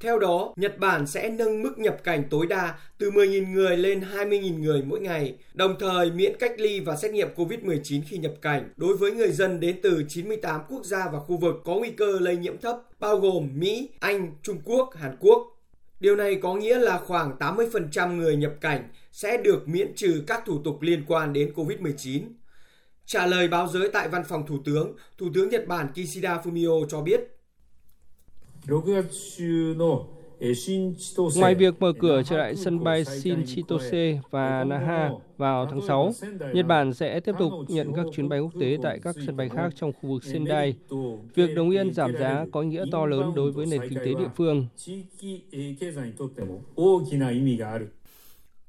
Theo đó, Nhật Bản sẽ nâng mức nhập cảnh tối đa từ 10.000 người lên 20.000 người mỗi ngày, đồng thời miễn cách ly và xét nghiệm COVID-19 khi nhập cảnh đối với người dân đến từ 98 quốc gia và khu vực có nguy cơ lây nhiễm thấp, bao gồm Mỹ, Anh, Trung Quốc, Hàn Quốc. Điều này có nghĩa là khoảng 80% người nhập cảnh sẽ được miễn trừ các thủ tục liên quan đến COVID-19. Trả lời báo giới tại văn phòng Thủ tướng, Thủ tướng Nhật Bản Kishida Fumio cho biết. Ngoài việc mở cửa trở lại sân bay Shin Chitose và Naha vào tháng 6, Nhật Bản sẽ tiếp tục nhận các chuyến bay quốc tế tại các sân bay khác trong khu vực Sendai. Việc đồng yên giảm giá có nghĩa to lớn đối với nền kinh tế địa phương.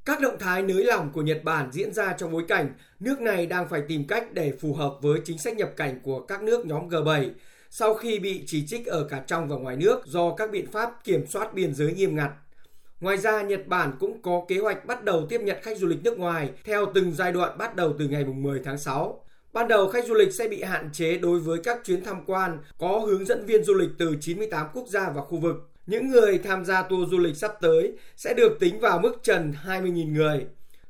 Các động thái nới lỏng của Nhật Bản diễn ra trong bối cảnh nước này đang phải tìm cách để phù hợp với chính sách nhập cảnh của các nước nhóm G7 sau khi bị chỉ trích ở cả trong và ngoài nước do các biện pháp kiểm soát biên giới nghiêm ngặt. Ngoài ra, Nhật Bản cũng có kế hoạch bắt đầu tiếp nhận khách du lịch nước ngoài theo từng giai đoạn bắt đầu từ ngày 10 tháng 6. Ban đầu, khách du lịch sẽ bị hạn chế đối với các chuyến tham quan có hướng dẫn viên du lịch từ 98 quốc gia và khu vực. Những người tham gia tour du lịch sắp tới sẽ được tính vào mức trần 20.000 người.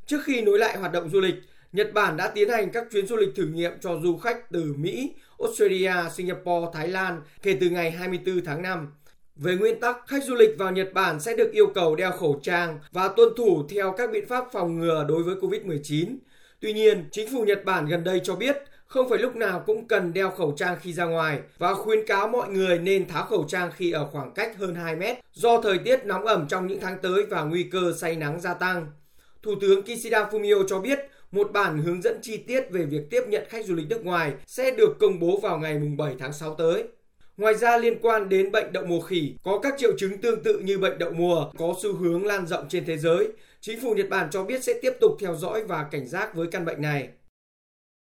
Trước khi nối lại hoạt động du lịch, Nhật Bản đã tiến hành các chuyến du lịch thử nghiệm cho du khách từ Mỹ, Australia, Singapore, Thái Lan kể từ ngày 24 tháng 5. Về nguyên tắc, khách du lịch vào Nhật Bản sẽ được yêu cầu đeo khẩu trang và tuân thủ theo các biện pháp phòng ngừa đối với COVID-19. Tuy nhiên, chính phủ Nhật Bản gần đây cho biết không phải lúc nào cũng cần đeo khẩu trang khi ra ngoài và khuyến cáo mọi người nên tháo khẩu trang khi ở khoảng cách hơn 2 mét do thời tiết nóng ẩm trong những tháng tới và nguy cơ say nắng gia tăng. Thủ tướng Kishida Fumio cho biết một bản hướng dẫn chi tiết về việc tiếp nhận khách du lịch nước ngoài sẽ được công bố vào ngày 7 tháng 6 tới. Ngoài ra liên quan đến bệnh đậu mùa khỉ, có các triệu chứng tương tự như bệnh đậu mùa có xu hướng lan rộng trên thế giới. Chính phủ Nhật Bản cho biết sẽ tiếp tục theo dõi và cảnh giác với căn bệnh này.